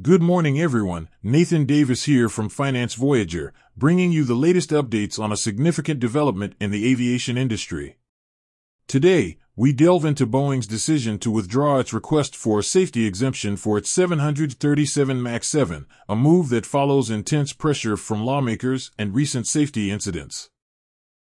Good morning, everyone. Nathan Davis here from Finance Voyager, bringing you the latest updates on a significant development in the aviation industry. Today, we delve into Boeing's decision to withdraw its request for a safety exemption for its 737 MAX 7, a move that follows intense pressure from lawmakers and recent safety incidents.